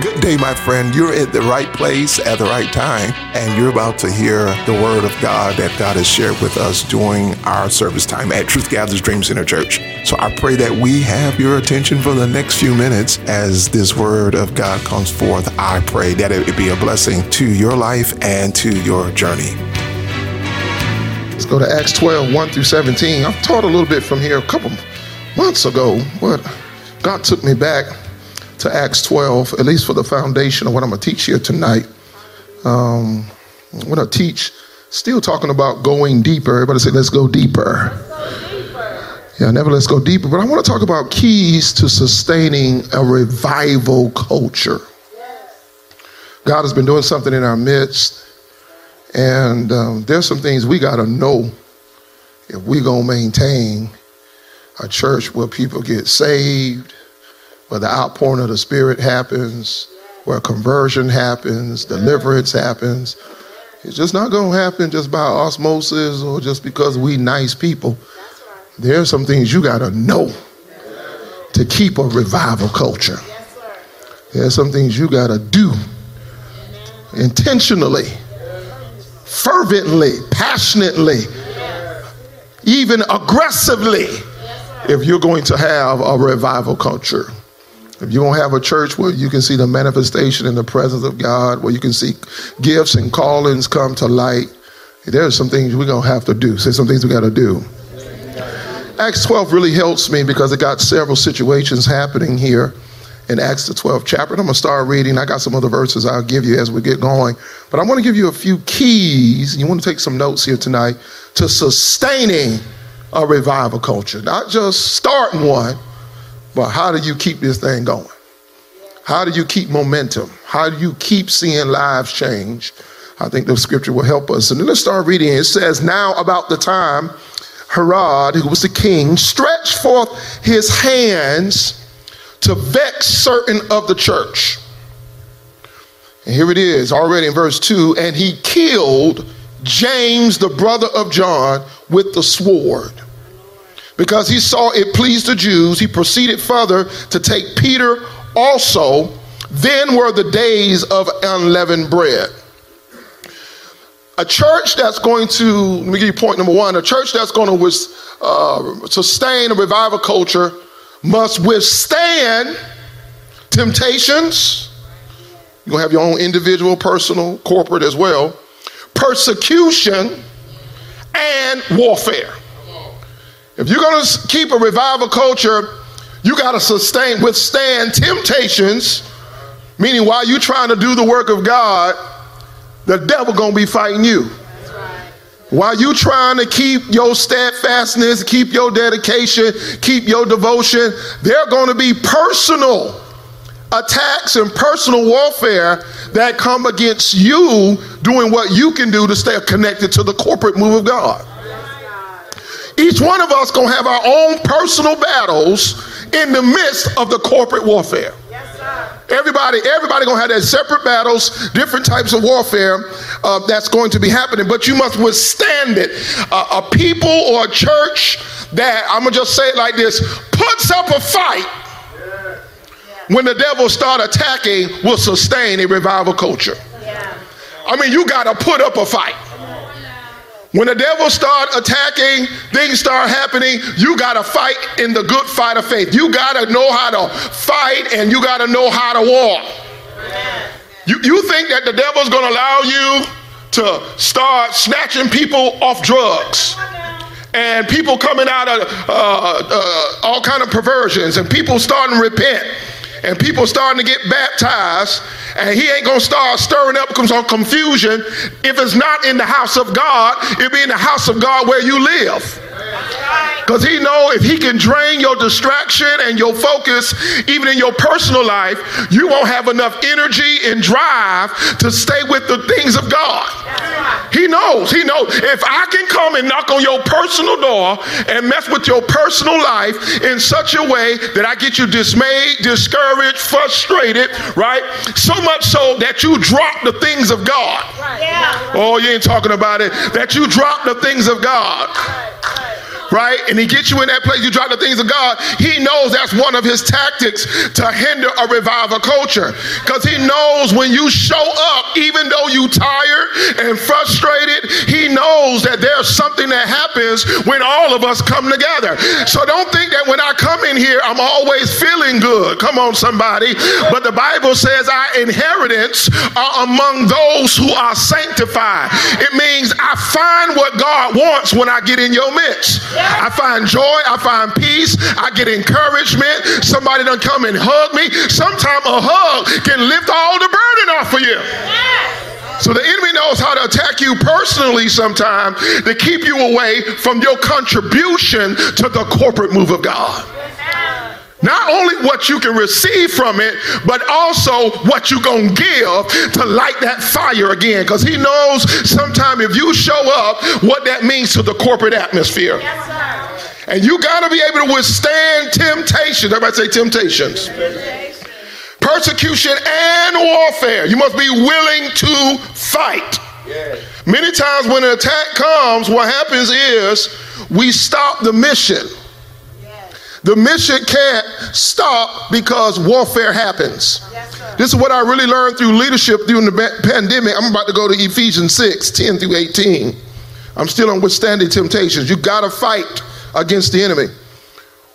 Good day, my friend. You're at the right place at the right time, and you're about to hear the word of God that God has shared with us during our service time at Truth Gatherers Dream Center Church. So I pray that we have your attention for the next few minutes as this word of God comes forth. I pray that it be a blessing to your life and to your journey. Let's go to Acts 12, 1 through 17. I've taught a little bit from here a couple months ago, but God took me back to Acts 12, at least for the foundation of what I'm going to teach here tonight. Um, I'm going to teach, still talking about going deeper. Everybody say, let's go deeper. Let's go deeper. Yeah, never let's go deeper. But I want to talk about keys to sustaining a revival culture. God has been doing something in our midst, and um, there's some things we got to know if we're going to maintain a church where people get saved where the outpouring of the Spirit happens, where conversion happens, deliverance happens. It's just not going to happen just by osmosis or just because we nice people. There are some things you got to know to keep a revival culture. There are some things you got to do intentionally, fervently, passionately, even aggressively if you're going to have a revival culture. If you don't have a church where you can see the manifestation in the presence of God, where you can see gifts and callings come to light, there's some things we're going to have to do. Say some things we got to do. Acts 12 really helps me because it got several situations happening here in Acts the 12th chapter. And I'm going to start reading. I got some other verses I'll give you as we get going. But I want to give you a few keys. You want to take some notes here tonight to sustaining a revival culture, not just starting one but how do you keep this thing going? How do you keep momentum? How do you keep seeing lives change? I think the scripture will help us. And then let's start reading. It says, Now about the time Herod, who was the king, stretched forth his hands to vex certain of the church. And here it is already in verse 2 and he killed James, the brother of John, with the sword. Because he saw it pleased the Jews, he proceeded further to take Peter also. Then were the days of unleavened bread. A church that's going to, let me give you point number one, a church that's going to uh, sustain a revival culture must withstand temptations. You're going to have your own individual, personal, corporate as well, persecution, and warfare. If you're going to keep a revival culture, you got to sustain, withstand temptations, meaning while you're trying to do the work of God, the devil going to be fighting you. While you trying to keep your steadfastness, keep your dedication, keep your devotion, there are going to be personal attacks and personal warfare that come against you doing what you can do to stay connected to the corporate move of God. Each one of us gonna have our own personal battles in the midst of the corporate warfare. Everybody, everybody gonna have their separate battles, different types of warfare uh, that's going to be happening, but you must withstand it. Uh, a people or a church that I'm gonna just say it like this: puts up a fight when the devil start attacking will sustain a revival culture. I mean, you got to put up a fight. When the devil start attacking, things start happening, you got to fight in the good fight of faith. You got to know how to fight and you got to know how to war. You, you think that the devil's going to allow you to start snatching people off drugs and people coming out of uh, uh, all kind of perversions and people starting to repent and people starting to get baptized, and he ain't gonna start stirring up some confusion if it's not in the house of God, it'll be in the house of God where you live. Because he know if he can drain your distraction and your focus, even in your personal life, you won't have enough energy and drive to stay with the things of God. He knows. He knows. If I can come and knock on your personal door and mess with your personal life in such a way that I get you dismayed, discouraged, frustrated, right? So much so that you drop the things of God. Yeah. Oh, you ain't talking about it. That you drop the things of God right? And he gets you in that place, you drop the things of God. He knows that's one of his tactics to hinder a revival culture. Because he knows when you show up, even though you tired and frustrated, he knows that there's something that happens when all of us come together. So don't think that when I come in here, I'm always feeling good. Come on, somebody. But the Bible says our inheritance are among those who are sanctified. It means I find what God wants when I get in your midst. I find joy, I find peace, I get encouragement. Somebody done come and hug me. Sometimes a hug can lift all the burden off of you. So the enemy knows how to attack you personally sometimes to keep you away from your contribution to the corporate move of God. Not only what you can receive from it, but also what you're going to give to light that fire again. Because he knows sometime if you show up, what that means to the corporate atmosphere. Yes, and you got to be able to withstand temptations. Everybody say temptations. Persecution and warfare. You must be willing to fight. Many times when an attack comes, what happens is we stop the mission. The mission can't stop because warfare happens. Yes, this is what I really learned through leadership during the pandemic. I'm about to go to Ephesians 6 10 through 18. I'm still on withstanding temptations. You got to fight against the enemy.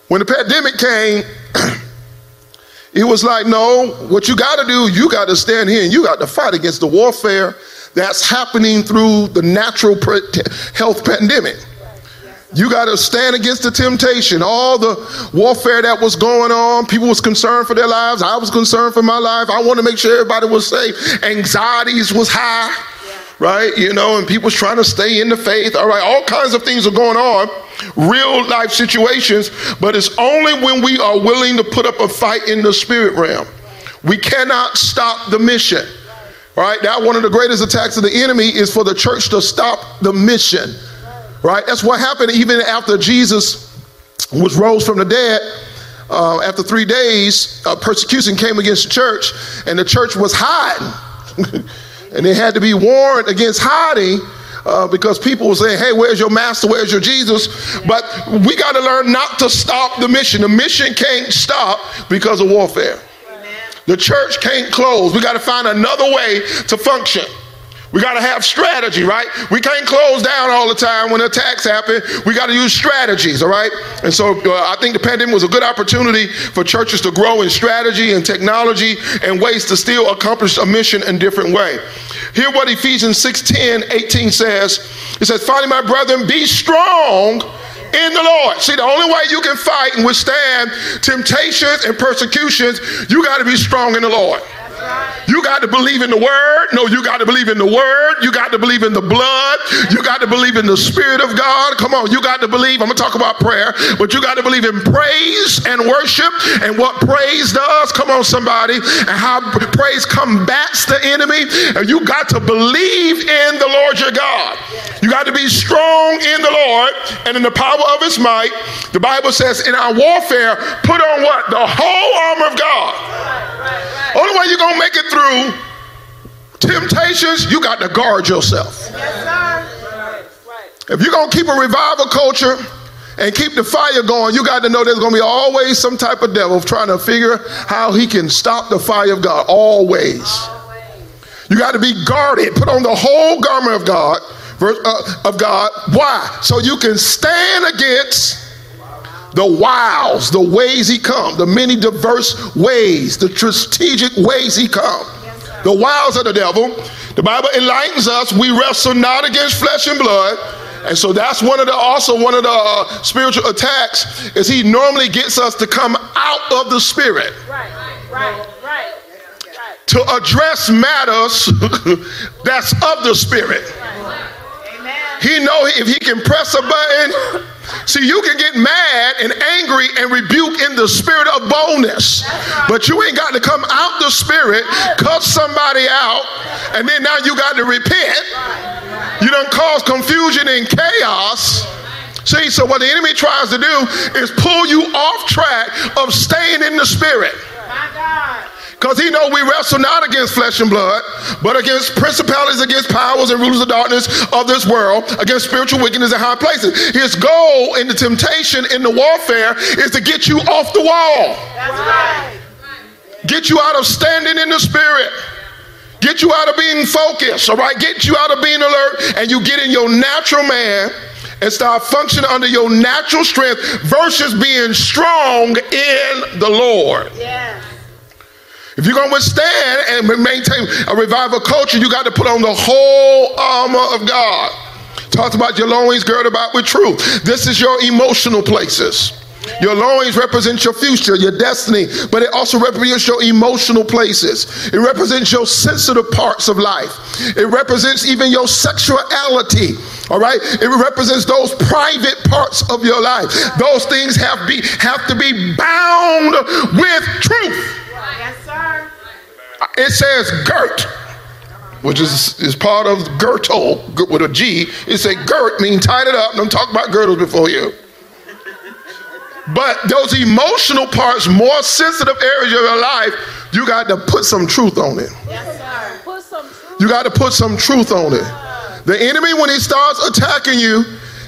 When the pandemic came, it was like, no, what you got to do, you got to stand here and you got to fight against the warfare that's happening through the natural health pandemic. You got to stand against the temptation. All the warfare that was going on, people was concerned for their lives. I was concerned for my life. I want to make sure everybody was safe. Anxieties was high, right? You know, and people's trying to stay in the faith. All right, all kinds of things are going on, real life situations. But it's only when we are willing to put up a fight in the spirit realm. We cannot stop the mission. Right? now one of the greatest attacks of the enemy is for the church to stop the mission Right? That's what happened even after Jesus was rose from the dead. Uh, after three days, uh, persecution came against the church, and the church was hiding. and they had to be warned against hiding uh, because people were saying, hey, where's your master? Where's your Jesus? But we got to learn not to stop the mission. The mission can't stop because of warfare. The church can't close. We got to find another way to function. We got to have strategy, right? We can't close down all the time when attacks happen. We got to use strategies, all right? And so uh, I think the pandemic was a good opportunity for churches to grow in strategy and technology and ways to still accomplish a mission in different way. Hear what Ephesians 6 10, 18 says. It says, Finally, my brethren, be strong in the Lord. See, the only way you can fight and withstand temptations and persecutions, you got to be strong in the Lord. You got to believe in the word. No, you got to believe in the word. You got to believe in the blood. You got to believe in the spirit of God. Come on, you got to believe. I'm going to talk about prayer, but you got to believe in praise and worship and what praise does. Come on, somebody, and how praise combats the enemy. And you got to believe in the Lord your God. You got to be strong in the Lord and in the power of his might. The Bible says, in our warfare, put on what? The whole armor of God. Only way you're going to make it through temptations, you got to guard yourself. If you're going to keep a revival culture and keep the fire going, you got to know there's going to be always some type of devil trying to figure how he can stop the fire of God. Always. You got to be guarded. Put on the whole garment of God, uh, of God. Why? So you can stand against the wiles, the ways he come, the many diverse ways, the strategic ways he come, the wiles of the devil. The Bible enlightens us. We wrestle not against flesh and blood. And so that's one of the also one of the uh, spiritual attacks is he normally gets us to come out of the spirit. Right, right, right. To address matters that's of the spirit. He know if he can press a button See, you can get mad and angry and rebuke in the spirit of boldness, but you ain't got to come out the spirit, cut somebody out, and then now you got to repent. You don't cause confusion and chaos. See, so what the enemy tries to do is pull you off track of staying in the spirit. Because he know we wrestle not against flesh and blood, but against principalities, against powers and rulers of darkness of this world, against spiritual wickedness in high places. His goal in the temptation, in the warfare, is to get you off the wall. That's right. Get you out of standing in the spirit. Get you out of being focused, all right? Get you out of being alert, and you get in your natural man and start functioning under your natural strength versus being strong in the Lord. Yeah. If you're going to withstand and maintain a revival culture, you got to put on the whole armor of God. Talks about your loins girded about with truth. This is your emotional places. Your loins represent your future, your destiny, but it also represents your emotional places. It represents your sensitive parts of life. It represents even your sexuality. All right? It represents those private parts of your life. Those things have be have to be bound with truth. It says girt which is, is part of girdle with a G. It say girt mean tied it up. Don't talking about girdles before you. But those emotional parts, more sensitive areas of your life, you got to put some truth on it. You got to put some truth on it. The enemy, when he starts attacking you,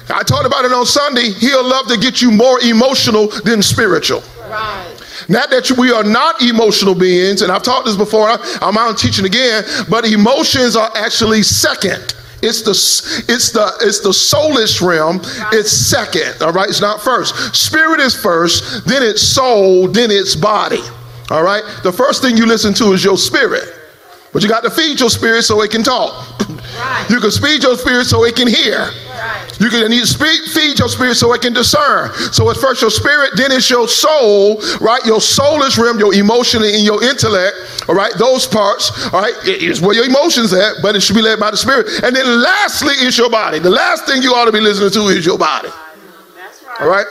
I talked about it on Sunday, he'll love to get you more emotional than spiritual. Right. Not that we are not emotional beings, and I've taught this before, I'm out teaching again, but emotions are actually second. It's the it's the it's the soulish realm. It's second. All right, it's not first. Spirit is first, then it's soul, then it's body. All right. The first thing you listen to is your spirit. But you got to feed your spirit so it can talk. Right. You can feed your spirit so it can hear. You need to feed your spirit so it can discern. So it's first your spirit, then it's your soul, right? Your soulless realm, your emotion and your intellect, all right? Those parts, all right, is where your emotions at, but it should be led by the spirit. And then lastly is your body. The last thing you ought to be listening to is your body. All right?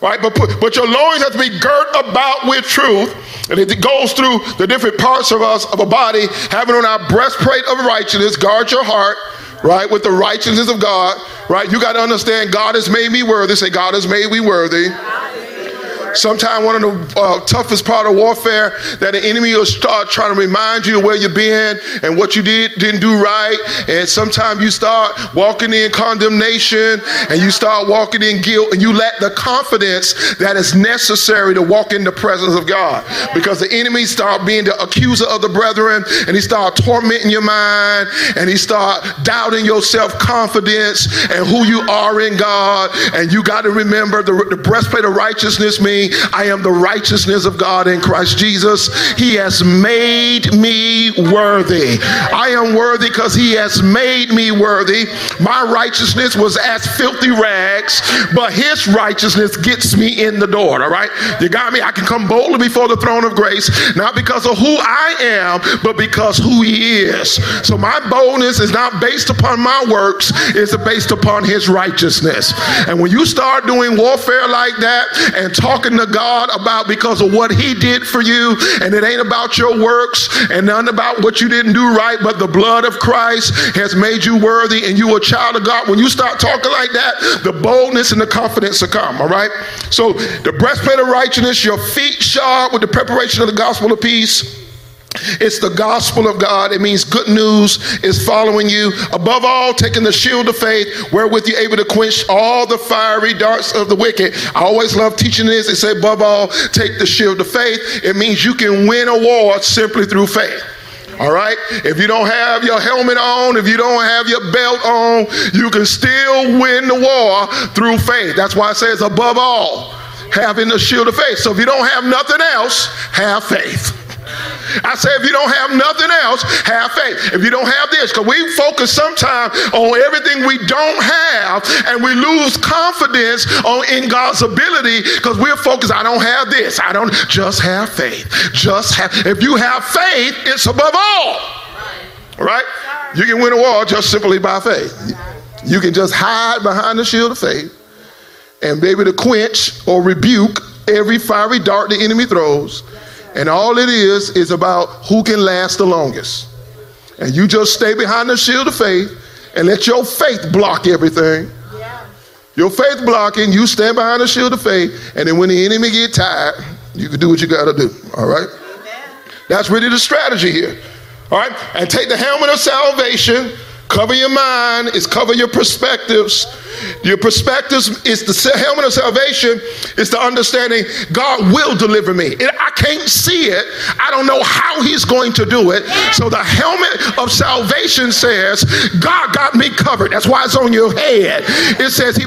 Right? But, but your loins have to be girt about with truth. And it goes through the different parts of us, of a body, having on our breastplate of righteousness, guard your heart, right, with the righteousness of God, right? You got to understand God has made me worthy. Say, God has made me worthy. Sometimes one of the uh, toughest part of warfare that the enemy will start trying to remind you of where you've been and what you did didn't do right. And sometimes you start walking in condemnation and you start walking in guilt and you lack the confidence that is necessary to walk in the presence of God. Because the enemy start being the accuser of the brethren and he start tormenting your mind and he start doubting your self-confidence and who you are in God. And you got to remember the, the breastplate of righteousness means I am the righteousness of God in Christ Jesus. He has made me worthy. I am worthy because He has made me worthy. My righteousness was as filthy rags, but His righteousness gets me in the door. All right? You got me? I can come boldly before the throne of grace, not because of who I am, but because who He is. So my boldness is not based upon my works, it's based upon His righteousness. And when you start doing warfare like that and talking to God about because of what He did for you. And it ain't about your works and none about what you didn't do right, but the blood of Christ has made you worthy and you a child of God. When you start talking like that, the boldness and the confidence will come. All right. So the breastplate of righteousness, your feet shod with the preparation of the gospel of peace it's the gospel of God. It means good news is following you. Above all, taking the shield of faith, wherewith you're able to quench all the fiery darts of the wicked. I always love teaching this. It say, above all, take the shield of faith. It means you can win a war simply through faith. All right? If you don't have your helmet on, if you don't have your belt on, you can still win the war through faith. That's why it says, above all, having the shield of faith. So if you don't have nothing else, have faith. I say, if you don't have nothing else, have faith. If you don't have this, because we focus sometimes on everything we don't have, and we lose confidence on in God's ability because we're focused. I don't have this. I don't just have faith. Just have. If you have faith, it's above all. Right? You can win a war just simply by faith. You can just hide behind the shield of faith and be able to quench or rebuke every fiery dart the enemy throws and all it is is about who can last the longest. And you just stay behind the shield of faith and let your faith block everything. Yeah. Your faith blocking, you stand behind the shield of faith, and then when the enemy get tired, you can do what you got to do. All right? Amen. That's really the strategy here. All right? And take the helmet of salvation Cover your mind is cover your perspectives. Your perspective is the helmet of salvation. Is the understanding God will deliver me. I can't see it. I don't know how He's going to do it. So the helmet of salvation says God got me covered. That's why it's on your head. It says He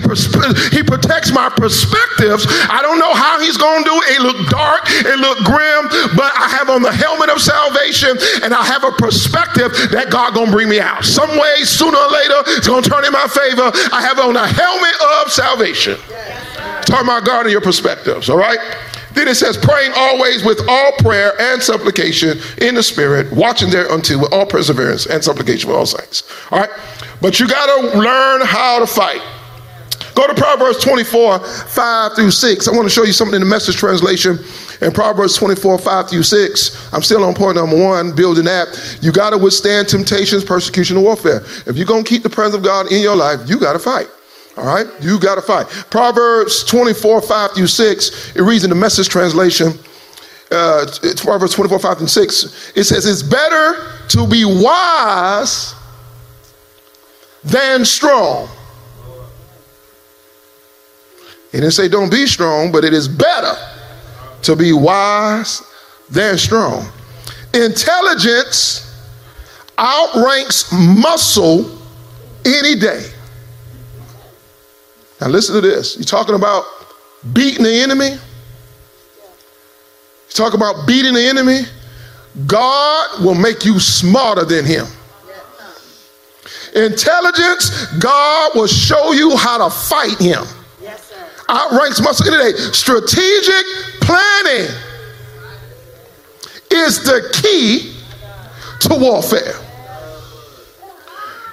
He protects my perspectives. I don't know how He's going to do it. It look dark. It look grim. But I have on the helmet of salvation, and I have a perspective that God gonna bring me out somewhere way, sooner or later, it's going to turn in my favor. I have on a helmet of salvation. Talk about guarding your perspectives, all right? Then it says, praying always with all prayer and supplication in the Spirit, watching there until with all perseverance and supplication for all saints. All right? But you got to learn how to fight. Go to Proverbs 24, 5 through 6. I want to show you something in the message translation in Proverbs 24, 5 through 6, I'm still on point number one, building that. You got to withstand temptations, persecution, and warfare. If you're going to keep the presence of God in your life, you got to fight. All right? You got to fight. Proverbs 24, 5 through 6, it reads in the message translation. Uh, Proverbs 24, 5 and 6. It says, It's better to be wise than strong. It didn't say don't be strong, but it is better to be wise than strong. Intelligence outranks muscle any day. Now, listen to this. You're talking about beating the enemy? You talk about beating the enemy? God will make you smarter than him. Intelligence, God will show you how to fight him. Outranks muscle any day. Strategic planning is the key to warfare.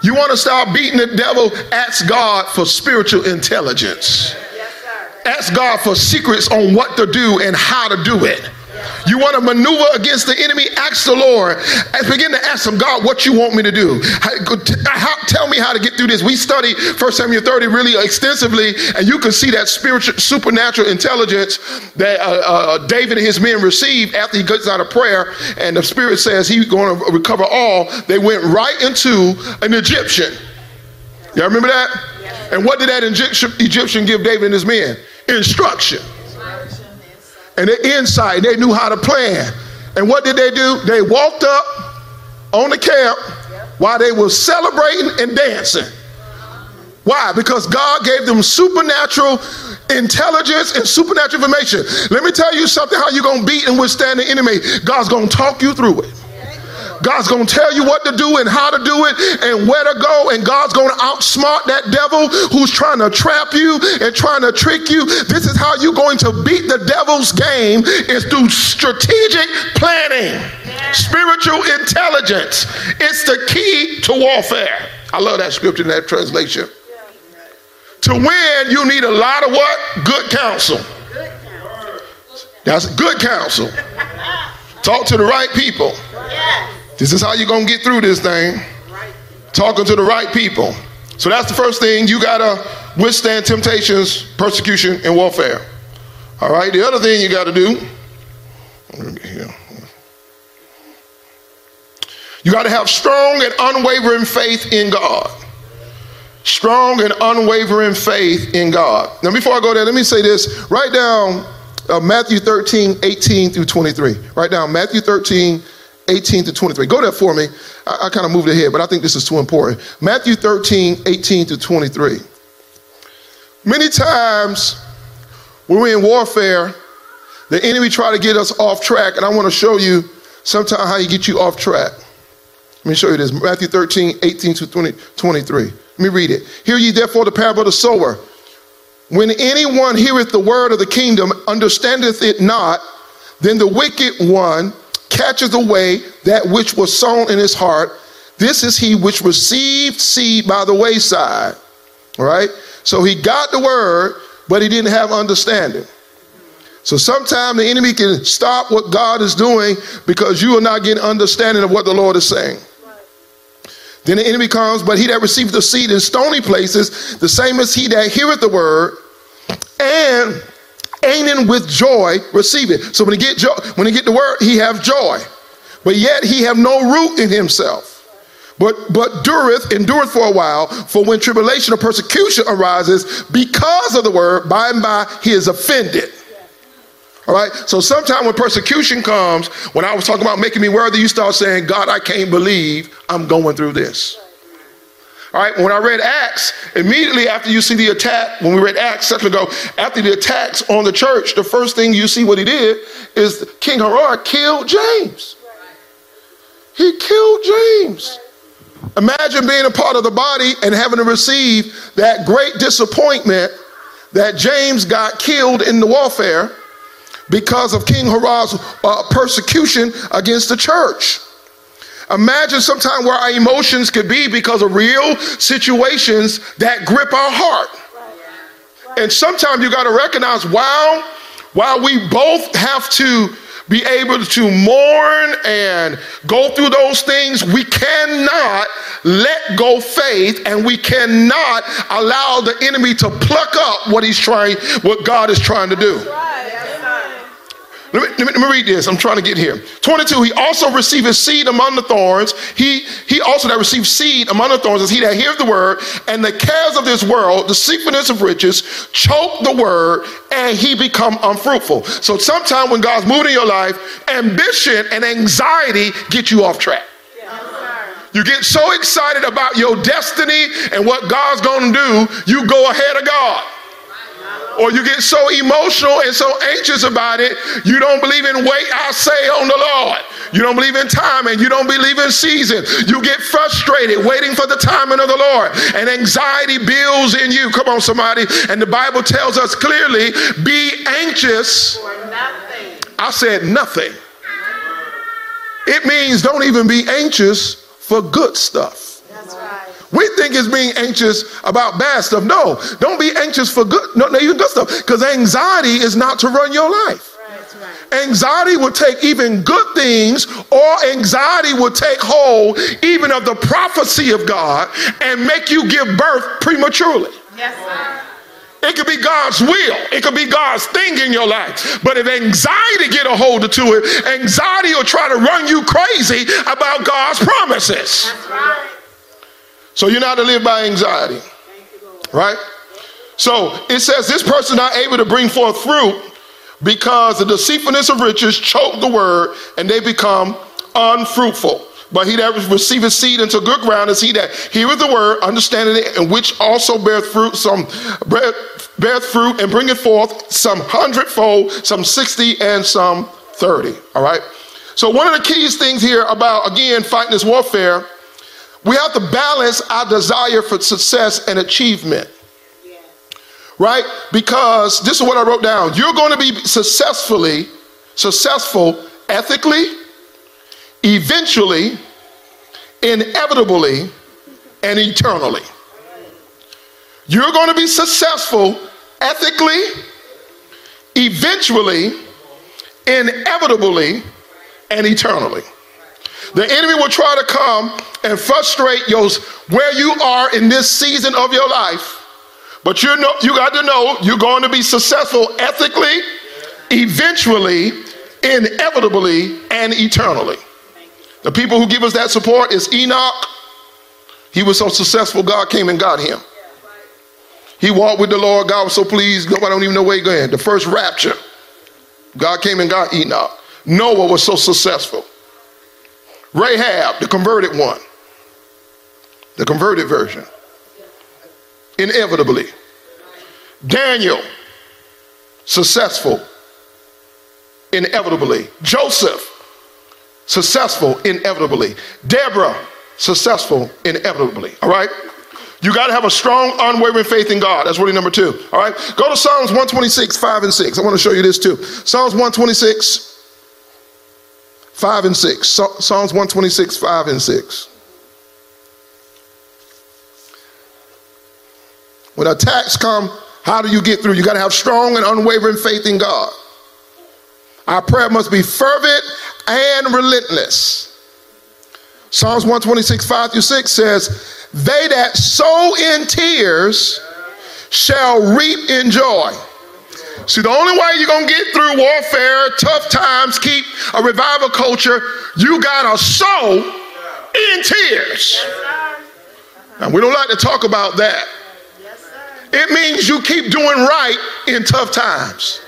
You want to start beating the devil? Ask God for spiritual intelligence. Ask God for secrets on what to do and how to do it. You want to maneuver against the enemy? Ask the Lord and begin to ask him, God, what you want me to do? How, tell me how to get through this. We study 1 Samuel 30 really extensively, and you can see that spiritual, supernatural intelligence that uh, uh, David and his men received after he gets out of prayer, and the Spirit says he's going to recover all. They went right into an Egyptian. Y'all remember that? And what did that Egyptian give David and his men? Instruction and the insight. They knew how to plan. And what did they do? They walked up on the camp while they were celebrating and dancing. Why? Because God gave them supernatural intelligence and supernatural information. Let me tell you something how you're going to beat and withstand the enemy. God's going to talk you through it. God's going to tell you what to do and how to do it and where to go. And God's going to outsmart that devil who's trying to trap you and trying to trick you. This is how you're going to beat the devil's game is through strategic planning, spiritual intelligence. It's the key to warfare. I love that scripture in that translation. To win, you need a lot of what? Good counsel. That's good counsel. Talk to the right people. This is how you're going to get through this thing. Talking to the right people. So that's the first thing. You got to withstand temptations, persecution, and warfare. All right. The other thing you got to do. You got to have strong and unwavering faith in God. Strong and unwavering faith in God. Now, before I go there, let me say this. Write down uh, Matthew 13, 18 through 23. Write down Matthew 13, 18 to 23. Go there for me. I, I kind of moved ahead, but I think this is too important. Matthew 13, 18 to 23. Many times when we're in warfare, the enemy try to get us off track, and I want to show you sometimes how he get you off track. Let me show you this. Matthew 13, 18 to 20, 23. Let me read it. Hear ye therefore the parable of the sower. When anyone heareth the word of the kingdom, understandeth it not, then the wicked one catches away that which was sown in his heart. This is he which received seed by the wayside. All right? So he got the word, but he didn't have understanding. So sometimes the enemy can stop what God is doing because you are not getting understanding of what the Lord is saying. Then the enemy comes, but he that receiveth the seed in stony places, the same as he that heareth the word, and in with joy receive it. So when he get joy, when he get the word, he have joy. but yet he have no root in himself. But but dureth, endureth for a while, for when tribulation or persecution arises because of the word, by and by he is offended. All right. So sometime when persecution comes, when I was talking about making me worthy, you start saying, God, I can't believe I'm going through this. All right, when I read Acts, immediately after you see the attack, when we read Acts second ago, after the attacks on the church, the first thing you see what he did is King Herod killed James. He killed James. Imagine being a part of the body and having to receive that great disappointment that James got killed in the warfare because of King Herod's uh, persecution against the church. Imagine sometime where our emotions could be because of real situations that grip our heart. And sometimes you got to recognize while while we both have to be able to mourn and go through those things, we cannot let go faith and we cannot allow the enemy to pluck up what he's trying, what God is trying to do. Let me, let, me, let me, read this. I'm trying to get here. 22. He also received his seed among the thorns. He he also that received seed among the thorns is he that hears the word, and the cares of this world, the deceitfulness of riches, choke the word, and he become unfruitful. So sometime when God's moving in your life, ambition and anxiety get you off track. You get so excited about your destiny and what God's going to do, you go ahead of God or you get so emotional and so anxious about it, you don't believe in wait, I say on the Lord. You don't believe in time and you don't believe in season. You get frustrated waiting for the timing of the Lord, and anxiety builds in you. Come on, somebody. And the Bible tells us clearly be anxious. For nothing. I said nothing. It means don't even be anxious for good stuff. We think it's being anxious about bad stuff. No, don't be anxious for good, no, even good stuff, because anxiety is not to run your life. Anxiety will take even good things, or anxiety will take hold even of the prophecy of God and make you give birth prematurely. Yes, sir. It could be God's will. It could be God's thing in your life. But if anxiety get a hold of to it, anxiety will try to run you crazy about God's promises. That's right. So you're not to live by anxiety. Right? So it says this person not able to bring forth fruit because the deceitfulness of riches choke the word and they become unfruitful. But he that receiveth seed into good ground is he that heareth the word, understanding it, and which also beareth fruit, some beareth fruit and bringeth forth some hundredfold, some sixty, and some thirty. All right. So one of the keys things here about again fighting this warfare we have to balance our desire for success and achievement. Right? Because this is what I wrote down. You're going to be successfully successful ethically, eventually, inevitably, and eternally. You're going to be successful ethically, eventually, inevitably, and eternally. The enemy will try to come and frustrate you where you are in this season of your life. But you know you got to know you're going to be successful ethically, eventually, inevitably, and eternally. The people who give us that support is Enoch. He was so successful, God came and got him. He walked with the Lord. God was so pleased. Nobody don't even know where he going. The first rapture, God came and got Enoch. Noah was so successful. Rahab, the converted one, the converted version, inevitably. Daniel, successful, inevitably. Joseph, successful, inevitably. Deborah, successful, inevitably. All right? You got to have a strong, unwavering faith in God. That's really number two. All right? Go to Psalms 126, 5 and 6. I want to show you this too. Psalms 126, 5 and 6. Psalms 126, 5 and 6. When attacks come, how do you get through? You got to have strong and unwavering faith in God. Our prayer must be fervent and relentless. Psalms 126, 5 through 6 says, They that sow in tears shall reap in joy. See, the only way you're going to get through warfare, tough times, keep a revival culture, you got to sow in tears. And we don't like to talk about that. It means you keep doing right in tough times.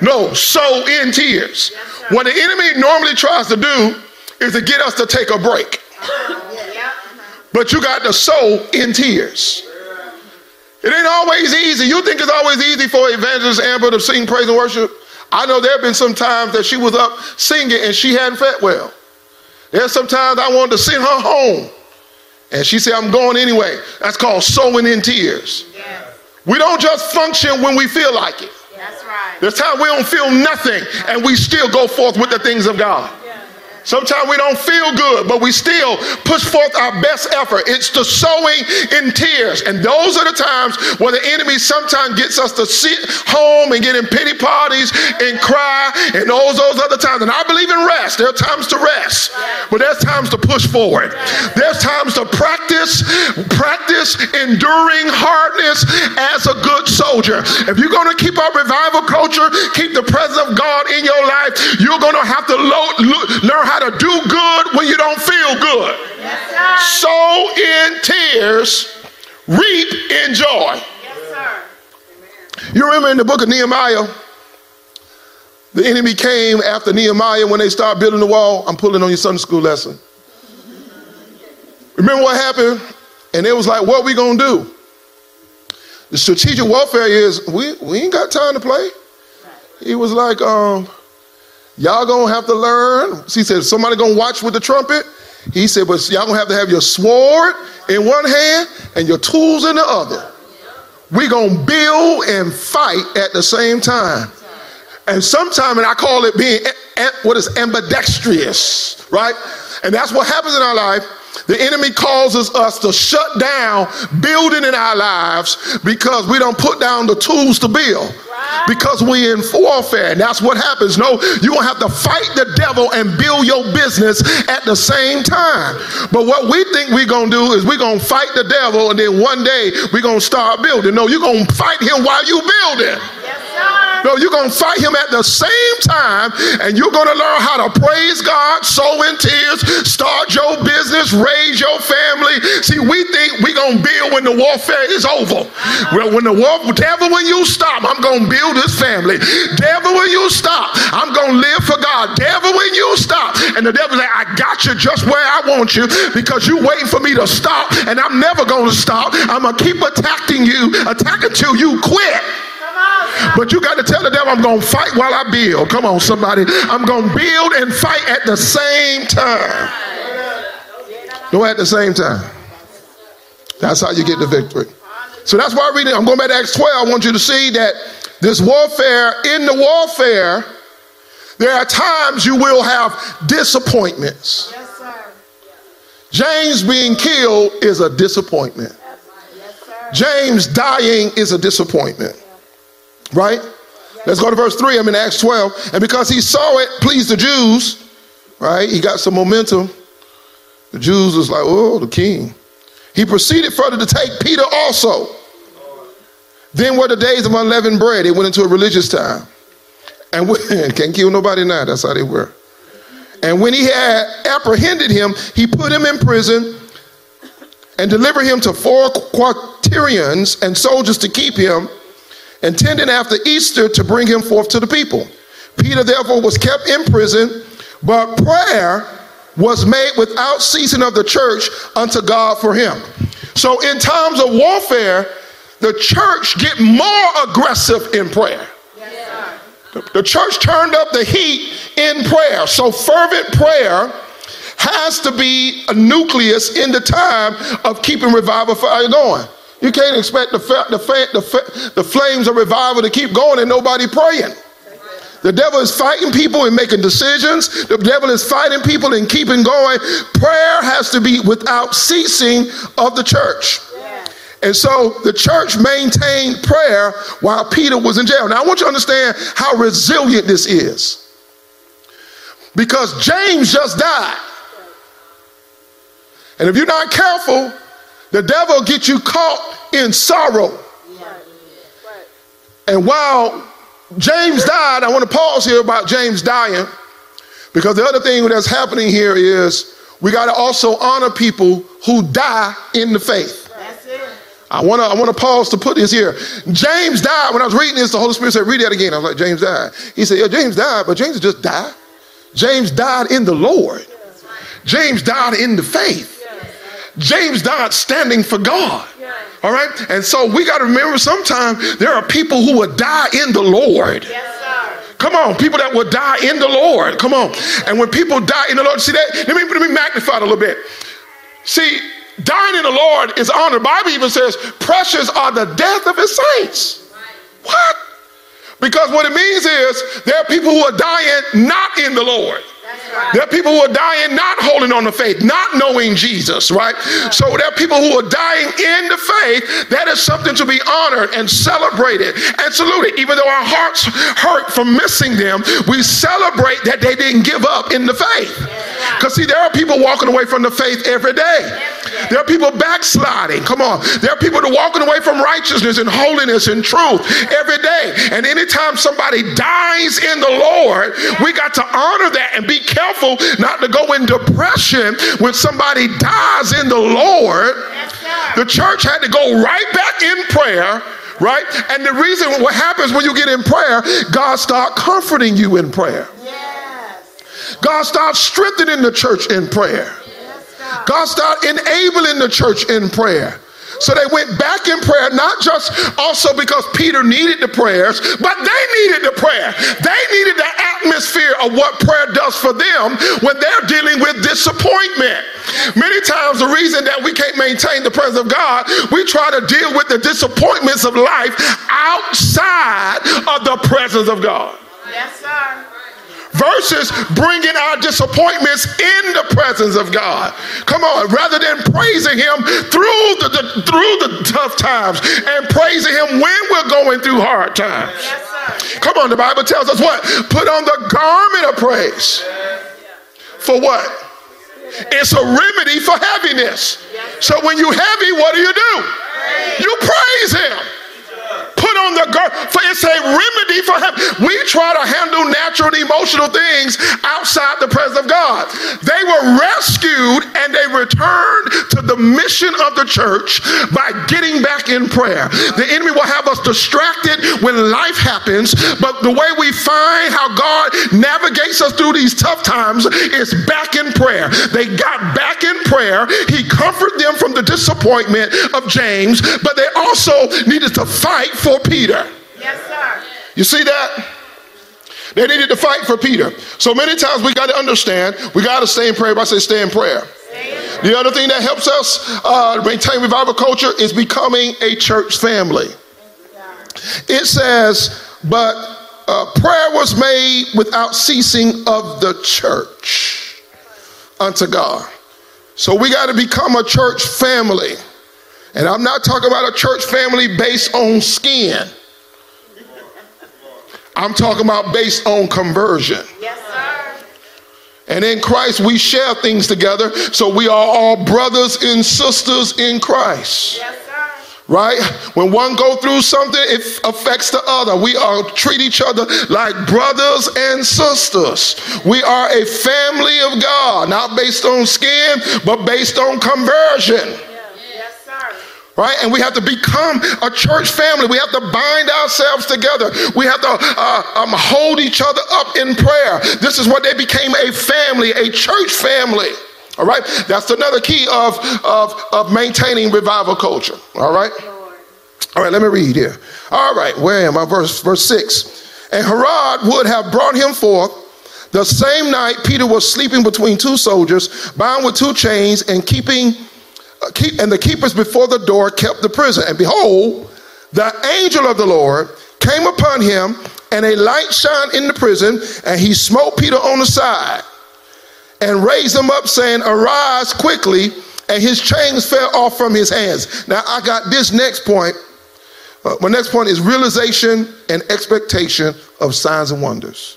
No, sow in tears. What the enemy normally tries to do is to get us to take a break. But you got to sow in tears. It ain't always easy. You think it's always easy for Evangelist Amber to sing praise and worship? I know there have been some times that she was up singing and she hadn't felt well. There's sometimes I wanted to send her home. And she said, I'm going anyway. That's called sowing in tears. Yes. We don't just function when we feel like it. That's right. There's times we don't feel nothing and we still go forth with the things of God. Sometimes we don't feel good, but we still push forth our best effort. It's the sowing in tears. And those are the times where the enemy sometimes gets us to sit home and get in pity parties and cry and those those other times. And I believe in rest. There are times to rest, but there's times to push forward. There's times to practice, practice enduring hardness as a good soldier. If you're going to keep our revival culture, keep the presence of God in your life, you're going to have to lo- lo- learn how to do good when you don't feel good. Yes, Sow in tears, reap in joy. Yes, you remember in the book of Nehemiah, the enemy came after Nehemiah when they started building the wall. I'm pulling on your Sunday school lesson. Remember what happened? And it was like, what we gonna do? The strategic warfare is we, we ain't got time to play. He was like, um, Y'all gonna have to learn. He said, somebody gonna watch with the trumpet. He said, but y'all gonna have to have your sword in one hand and your tools in the other. we gonna build and fight at the same time. And sometimes, and I call it being what is ambidextrous, right? And that's what happens in our life. The enemy causes us to shut down building in our lives because we don't put down the tools to build because we in warfare. And that's what happens. No, you're going to have to fight the devil and build your business at the same time. But what we think we're going to do is we're going to fight the devil and then one day we're going to start building. No, you're going to fight him while you build building. No, you're going to fight him at the same time, and you're going to learn how to praise God, sow in tears, start your business, raise your family. See, we think we're going to build when the warfare is over. Well, when the war, devil, when you stop, I'm going to build this family. Devil, when you stop, I'm going to live for God. Devil, when you stop. And the devil like, I got you just where I want you because you're waiting for me to stop, and I'm never going to stop. I'm going to keep attacking you, attacking till you quit. But you got to tell the devil, I'm going to fight while I build. Come on, somebody. I'm going to build and fight at the same time. No, at the same time. That's how you get the victory. So that's why I read it. I'm going back to Acts 12. I want you to see that this warfare, in the warfare, there are times you will have disappointments. Yes, sir. James being killed is a disappointment. Yes, James dying is a disappointment. Right? Let's go to verse 3. I'm in Acts 12. And because he saw it please the Jews, right? He got some momentum. The Jews was like, oh, the king. He proceeded further to take Peter also. Then were the days of unleavened bread. It went into a religious time. And can't kill nobody now. That's how they were. And when he had apprehended him, he put him in prison and delivered him to four quaternions and soldiers to keep him intending after Easter to bring him forth to the people. Peter therefore was kept in prison, but prayer was made without ceasing of the church unto God for him. So in times of warfare, the church get more aggressive in prayer. the church turned up the heat in prayer. So fervent prayer has to be a nucleus in the time of keeping revival fire going. You can't expect the, the, the, the flames of revival to keep going and nobody praying. The devil is fighting people and making decisions. The devil is fighting people and keeping going. Prayer has to be without ceasing of the church. And so the church maintained prayer while Peter was in jail. Now I want you to understand how resilient this is. Because James just died. And if you're not careful, the devil get you caught in sorrow. And while James died, I want to pause here about James dying because the other thing that's happening here is we got to also honor people who die in the faith. I want to I want to pause to put this here. James died. When I was reading this, the Holy Spirit said, "Read that again." I was like, "James died." He said, "Yeah, James died, but James just died. James died in the Lord. James died in the faith. James died standing for God." All right, and so we got to remember. Sometimes there are people who will die in the Lord. Yes, Come on, people that will die in the Lord. Come on, and when people die in the Lord, see that? Let me let me magnify it a little bit. See, dying in the Lord is honored. The Bible even says, precious are the death of his saints. What? Because what it means is there are people who are dying not in the Lord. There are people who are dying not holding on to faith, not knowing Jesus, right? right? So there are people who are dying in the faith. That is something to be honored and celebrated and saluted. Even though our hearts hurt from missing them, we celebrate that they didn't give up in the faith. Because see, there are people walking away from the faith every day. There are people backsliding. Come on. There are people that are walking away from righteousness and holiness and truth every day. And anytime somebody dies in the Lord, we got to honor that and be careful not to go in depression when somebody dies in the Lord. The church had to go right back in prayer right? And the reason what happens when you get in prayer, God start comforting you in prayer. God starts strengthening the church in prayer. God started enabling the church in prayer. So they went back in prayer, not just also because Peter needed the prayers, but they needed the prayer. They needed the atmosphere of what prayer does for them when they're dealing with disappointment. Many times, the reason that we can't maintain the presence of God, we try to deal with the disappointments of life outside of the presence of God. Yes, sir versus bringing our disappointments in the presence of God. Come on, rather than praising Him through the, the through the tough times and praising Him when we're going through hard times. Yes, Come on, the Bible tells us what? Put on the garment of praise. For what? It's a remedy for heaviness. So when you're heavy, what do you do? You praise Him the for it's a remedy for him. We try to handle natural and emotional things outside the presence of God. They were rescued and they returned to the mission of the church by getting back in prayer. The enemy will have us distracted when life happens, but the way we find how God navigates us through these tough times is back in prayer. They got back in prayer. He comforted them from the disappointment of James, but they also needed to fight for for Peter. Yes, sir. You see that? They needed to fight for Peter. So many times we got to understand, we got to stay in prayer. I say stay in prayer. The other thing that helps us uh, maintain revival culture is becoming a church family. It says, but uh, prayer was made without ceasing of the church unto God. So we got to become a church family. And I'm not talking about a church family based on skin. I'm talking about based on conversion. Yes, sir. And in Christ, we share things together. So we are all brothers and sisters in Christ. Yes, right when one go through something it affects the other we are treat each other like brothers and sisters we are a family of god not based on skin but based on conversion right? And we have to become a church family. We have to bind ourselves together. We have to uh, um, hold each other up in prayer. This is what they became a family, a church family. All right, that's another key of, of, of maintaining revival culture. All right, all right, let me read here. All right, where am I? Verse, verse 6. And Herod would have brought him forth. The same night, Peter was sleeping between two soldiers, bound with two chains, and keeping keep, and the keepers before the door kept the prison. And behold, the angel of the Lord came upon him, and a light shined in the prison, and he smote Peter on the side and raised him up, saying, Arise quickly. And his chains fell off from his hands. Now, I got this next point. Uh, my next point is realization and expectation of signs and wonders.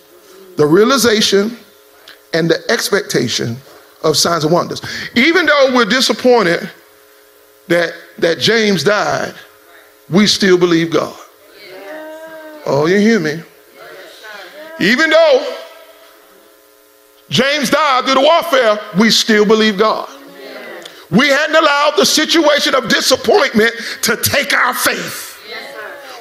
The realization and the expectation of signs and wonders. Even though we're disappointed that, that James died, we still believe God. Oh, you hear me? Even though James died through the warfare, we still believe God. We hadn't allowed the situation of disappointment to take our faith.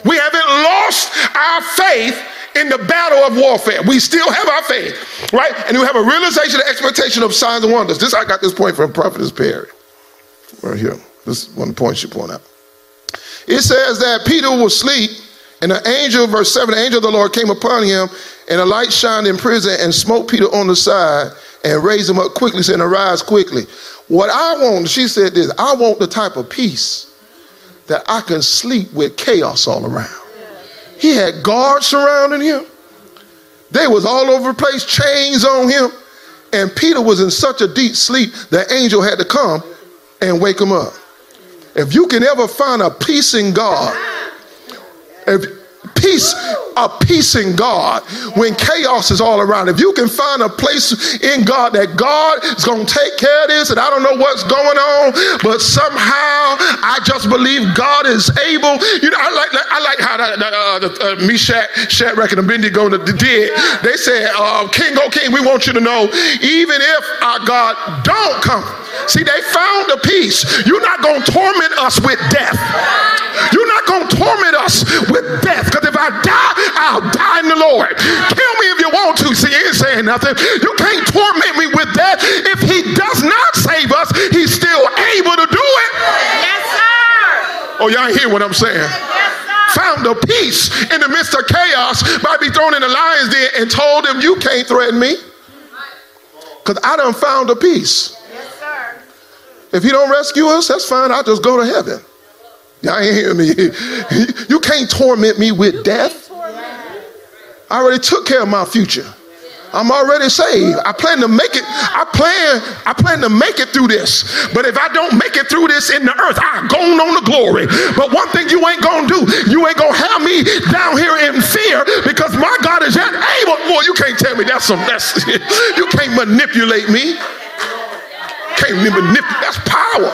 We haven't lost our faith in the battle of warfare. We still have our faith, right? And we have a realization, and expectation of signs and wonders. This I got this point from Prophetess Perry, right here. This is one of the points she point out. It says that Peter was asleep, and an angel, verse 7, the angel of the Lord came upon him, and a light shined in prison and smote Peter on the side and raised him up quickly, saying, Arise quickly. What I want, she said this, I want the type of peace that I can sleep with chaos all around. He had guards surrounding him. They was all over the place, chains on him. And Peter was in such a deep sleep, the angel had to come and wake him up. If you can ever find a peace in God, if peace, a peace in God when chaos is all around. If you can find a place in God that God is going to take care of this, and I don't know what's going on, but somehow I just believe God is able. You know, I like I like how the, uh, the uh, Meshach, Shadrach, and Abednego did. They said, uh, "King, oh King, we want you to know, even if our God don't come." See, they found a peace. You're not going to torment us with death. You're not torment us with death. Because if I die, I'll die in the Lord. Kill me if you want to. See, he ain't saying nothing. You can't torment me with death. If he does not save us, he's still able to do it. Yes, sir. Oh, y'all hear what I'm saying? Yes, Found a peace in the midst of chaos by be thrown in the lion's den and told him, You can't threaten me. Because I done found a peace. Yes, If he don't rescue us, that's fine. I'll just go to heaven. Y'all ain't hear me. You can't torment me with death. I already took care of my future. I'm already saved. I plan to make it. I plan. I plan to make it through this. But if I don't make it through this in the earth, I go on the glory. But one thing you ain't gonna do, you ain't gonna have me down here in fear because my God is yet able. Boy, you can't tell me that's some. That's you can't manipulate me can't manipulate. That's power.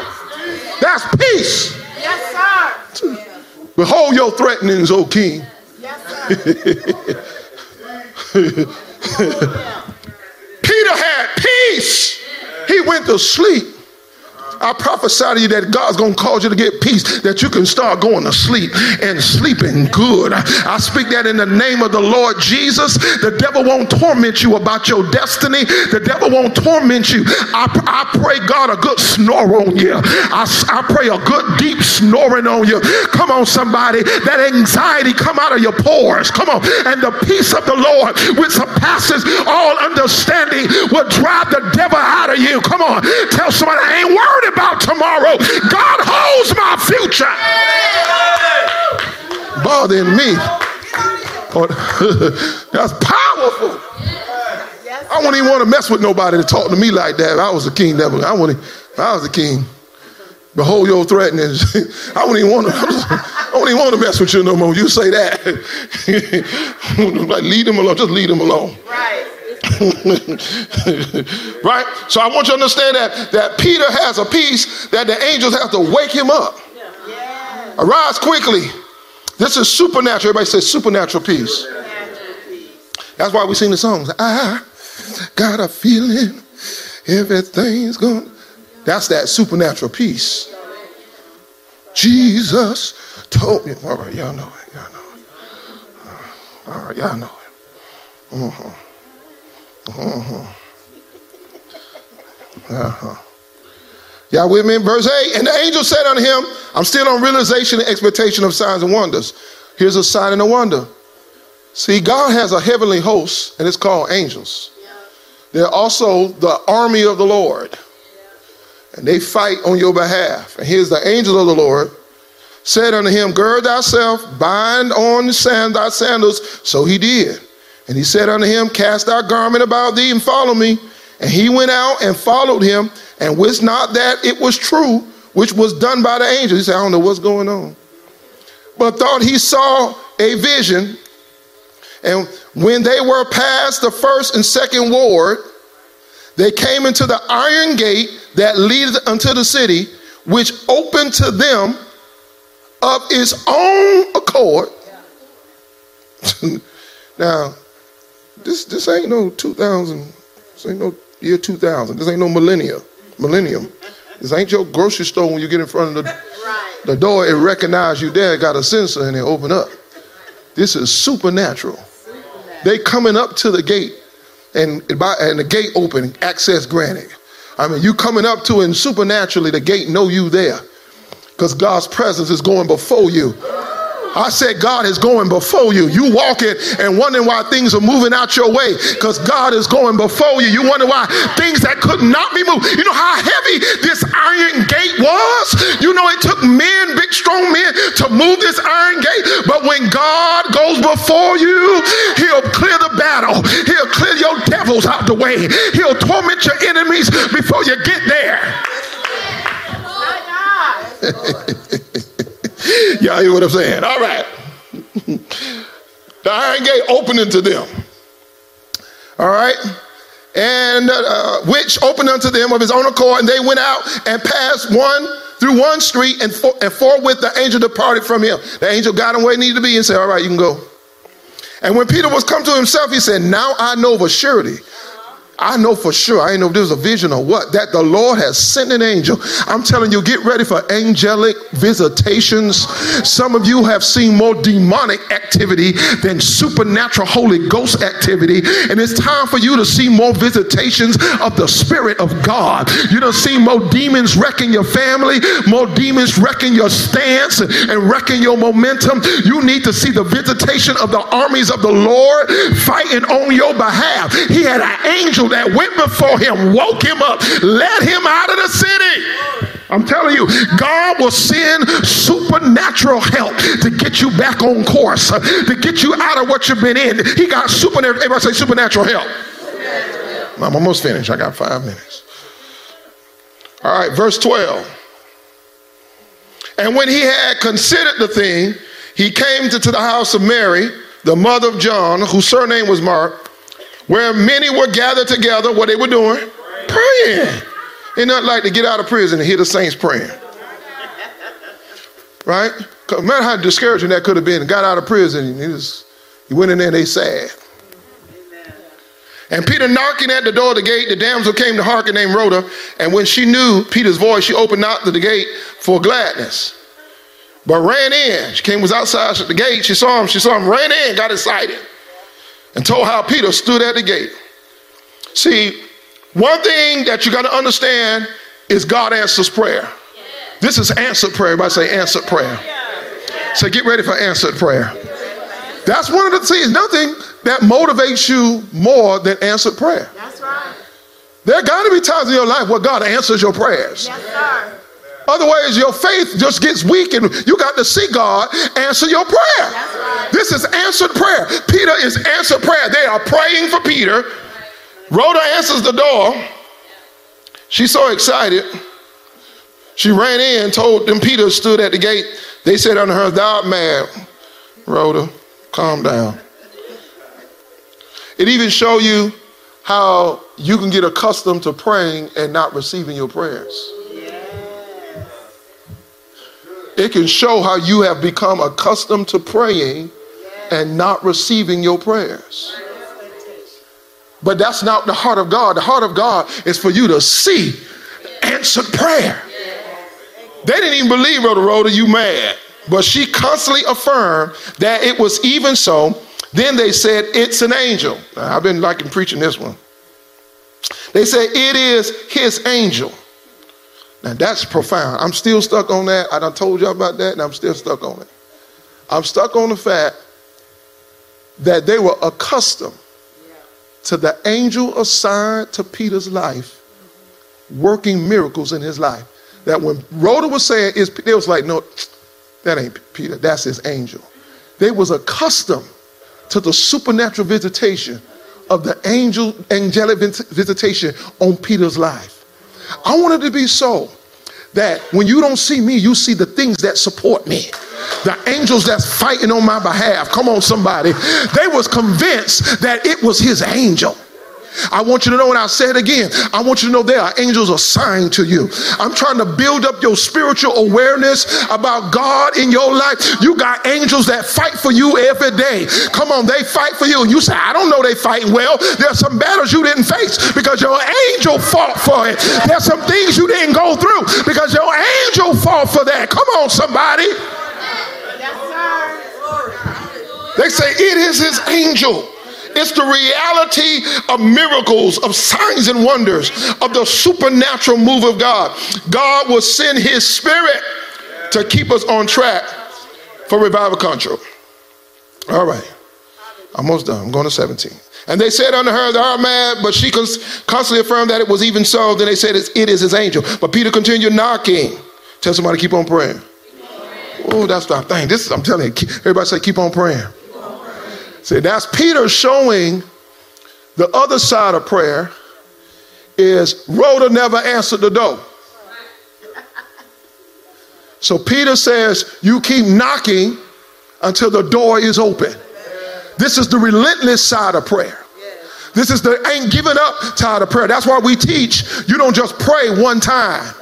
That's peace. Yes, sir. Behold your threatenings, O king. Yes, Peter had peace. He went to sleep. I prophesy to you that God's going to cause you to get peace, that you can start going to sleep and sleeping good. I speak that in the name of the Lord Jesus. The devil won't torment you about your destiny. The devil won't torment you. I, I pray God a good snore on you. I, I pray a good deep snoring on you. Come on, somebody. That anxiety come out of your pores. Come on. And the peace of the Lord, which surpasses all understanding, will drive the devil out of you. Come on. Tell somebody, I ain't worried about tomorrow. God holds my future. Bothering me. That's powerful. I wouldn't even want to mess with nobody to talk to me like that. If I was a king, devil. I wouldn't. If I was a king. Behold your threatenings. I wouldn't even want to. I wouldn't even want to mess with you no more. You say that. like leave them alone. Just leave them alone. Right. right? So I want you to understand that, that Peter has a peace that the angels have to wake him up. Yeah. Arise quickly. This is supernatural. Everybody says supernatural peace. That's why we sing the songs. I got a feeling everything's going. That's that supernatural peace. Jesus told me. All right, y'all know it. Y'all know it. All right, y'all know it. Uh-huh. Uh-huh. Uh-huh. Y'all with me? Verse 8. And the angel said unto him, I'm still on realization and expectation of signs and wonders. Here's a sign and a wonder. See, God has a heavenly host, and it's called angels. They're also the army of the Lord. And they fight on your behalf. And here's the angel of the Lord said unto him, Gird thyself, bind on sand thy sandals. So he did. And he said unto him, Cast thy garment about thee and follow me. And he went out and followed him, and wist not that it was true, which was done by the angel. He said, I don't know what's going on. But thought he saw a vision. And when they were past the first and second ward, they came into the iron gate that leadeth unto the city, which opened to them of its own accord. now, this this ain't no 2000. This ain't no year 2000. This ain't no millennia. Millennium. This ain't your grocery store when you get in front of the, right. the door. It recognize you there. Got a sensor and it open up. This is supernatural. supernatural. They coming up to the gate and, by, and the gate open, access granted. I mean, you coming up to it and supernaturally the gate know you there because God's presence is going before you. I said, God is going before you. You walking and wondering why things are moving out your way because God is going before you. You wonder why things that could not be moved. You know how heavy this iron gate was? You know, it took men, big, strong men, to move this iron gate. But when God goes before you, He'll clear the battle, He'll clear your devils out the way, He'll torment your enemies before you get there. Y'all hear what I'm saying? All right. the iron gate opening to them. All right. And uh, which opened unto them of his own accord, and they went out and passed one through one street, and, for, and forthwith the angel departed from him. The angel got him where he needed to be and said, All right, you can go. And when Peter was come to himself, he said, Now I know for surety I know for sure, I ain't know if there's a vision or what, that the Lord has sent an angel. I'm telling you, get ready for angelic visitations. Some of you have seen more demonic activity than supernatural Holy Ghost activity. And it's time for you to see more visitations of the Spirit of God. You don't see more demons wrecking your family, more demons wrecking your stance and wrecking your momentum. You need to see the visitation of the armies of the Lord fighting on your behalf. He had an angel that went before him woke him up, led him out of the city. I'm telling you, God will send supernatural help to get you back on course, to get you out of what you've been in. He got supernatural, everybody say supernatural help. I'm almost finished. I got five minutes. All right, verse 12. And when he had considered the thing, he came to, to the house of Mary, the mother of John, whose surname was Mark where many were gathered together, what they were doing? Praying. Ain't nothing like to get out of prison and hear the saints praying. Right? Imagine how discouraging that could have been. Got out of prison, he, was, he went in there and they sad. And Peter knocking at the door of the gate, the damsel came to hearken named Rhoda, and when she knew Peter's voice, she opened out the gate for gladness. But ran in. She came was outside the gate. She saw him. She saw him. Ran in. Got excited and told how Peter stood at the gate. See, one thing that you got to understand is God answers prayer. This is answered prayer. Everybody say answered prayer. So get ready for answered prayer. That's one of the things, nothing that motivates you more than answered prayer. That's right. There got to be times in your life where God answers your prayers. Yes, sir. Otherwise, your faith just gets weak and you got to see God answer your prayer. Right. This is answered prayer. Peter is answered prayer. They are praying for Peter. Rhoda answers the door. She's so excited. She ran in, told them Peter stood at the gate. They said unto her, Thou art mad. Rhoda, calm down. It even show you how you can get accustomed to praying and not receiving your prayers. It can show how you have become accustomed to praying and not receiving your prayers. But that's not the heart of God. The heart of God is for you to see answered prayer. They didn't even believe Rhoda Rhoda, you mad. But she constantly affirmed that it was even so. Then they said, It's an angel. I've been liking preaching this one. They said, It is his angel. Now that's profound. I'm still stuck on that. I done told y'all about that, and I'm still stuck on it. I'm stuck on the fact that they were accustomed to the angel assigned to Peter's life working miracles in his life. That when Rhoda was saying, is they was like, no, that ain't Peter, that's his angel. They was accustomed to the supernatural visitation of the angel angelic visitation on Peter's life. I want it to be so that when you don't see me, you see the things that support me. The angels that's fighting on my behalf. Come on, somebody. They was convinced that it was his angel. I want you to know, and I'll say it again. I want you to know there are angels assigned to you. I'm trying to build up your spiritual awareness about God in your life. You got angels that fight for you every day. Come on, they fight for you. And you say, I don't know they fighting well. There's some battles you didn't face because your angel fought for it. There's some things you didn't go through because your angel fought for that. Come on, somebody. They say it is his angel. It's the reality of miracles, of signs and wonders, of the supernatural move of God. God will send his spirit to keep us on track for revival control. All right. Almost done. I'm going to 17. And they said unto her, Thou art mad, but she constantly affirmed that it was even so. Then they said, It is his angel. But Peter continued knocking. Tell somebody, keep on praying. Oh, that's the thing. This is, I'm telling you, everybody say, keep on praying. See, that's Peter showing the other side of prayer is Rhoda never answered the door. So Peter says, You keep knocking until the door is open. This is the relentless side of prayer. This is the ain't giving up side of prayer. That's why we teach you don't just pray one time.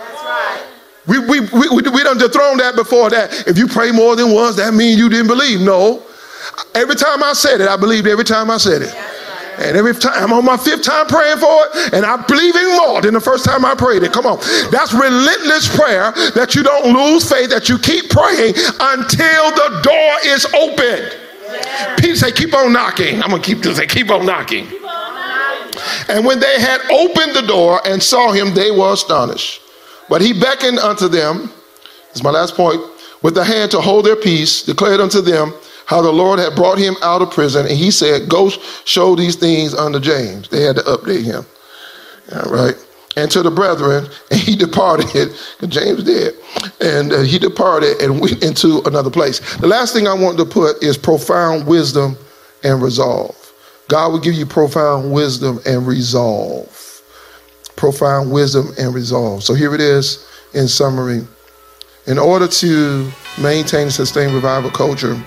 We, we, we, we, we done thrown that before that. If you pray more than once, that means you didn't believe. No. Every time I said it, I believed every time I said it. And every time I'm on my fifth time praying for it, and I believe in more than the first time I prayed it. Come on. That's relentless prayer that you don't lose faith, that you keep praying until the door is opened. Yeah. Peter say, keep on knocking. I'm gonna keep this say, keep on knocking. Keep on knocking. And when they had opened the door and saw him, they were astonished. But he beckoned unto them, this is my last point, with the hand to hold their peace, declared unto them how the Lord had brought him out of prison, and he said, Go show these things unto James. They had to update him. All right. And to the brethren, and he departed, James did, and uh, he departed and went into another place. The last thing I want to put is profound wisdom and resolve. God will give you profound wisdom and resolve. Profound wisdom and resolve. So here it is in summary. In order to maintain and sustain revival culture,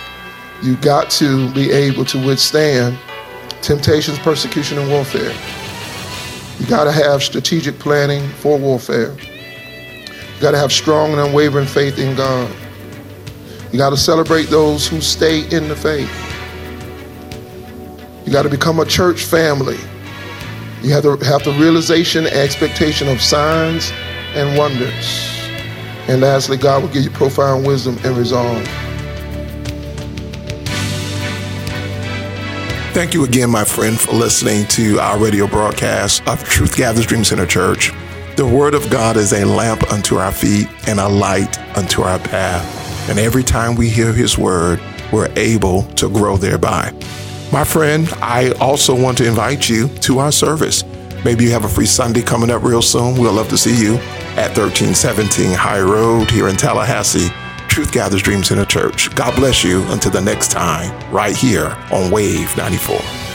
you got to be able to withstand temptations, persecution, and warfare. You got to have strategic planning for warfare. You got to have strong and unwavering faith in God. You got to celebrate those who stay in the faith. You got to become a church family. You have to have the realization and expectation of signs and wonders. And lastly, God will give you profound wisdom and resolve. Thank you again, my friend, for listening to our radio broadcast of Truth Gatherers Dream Center Church. The Word of God is a lamp unto our feet and a light unto our path. And every time we hear His Word, we're able to grow thereby. My friend, I also want to invite you to our service. Maybe you have a free Sunday coming up real soon. We'll love to see you at 1317 High Road here in Tallahassee. Truth Gatherers Dream Center Church. God bless you until the next time, right here on Wave 94.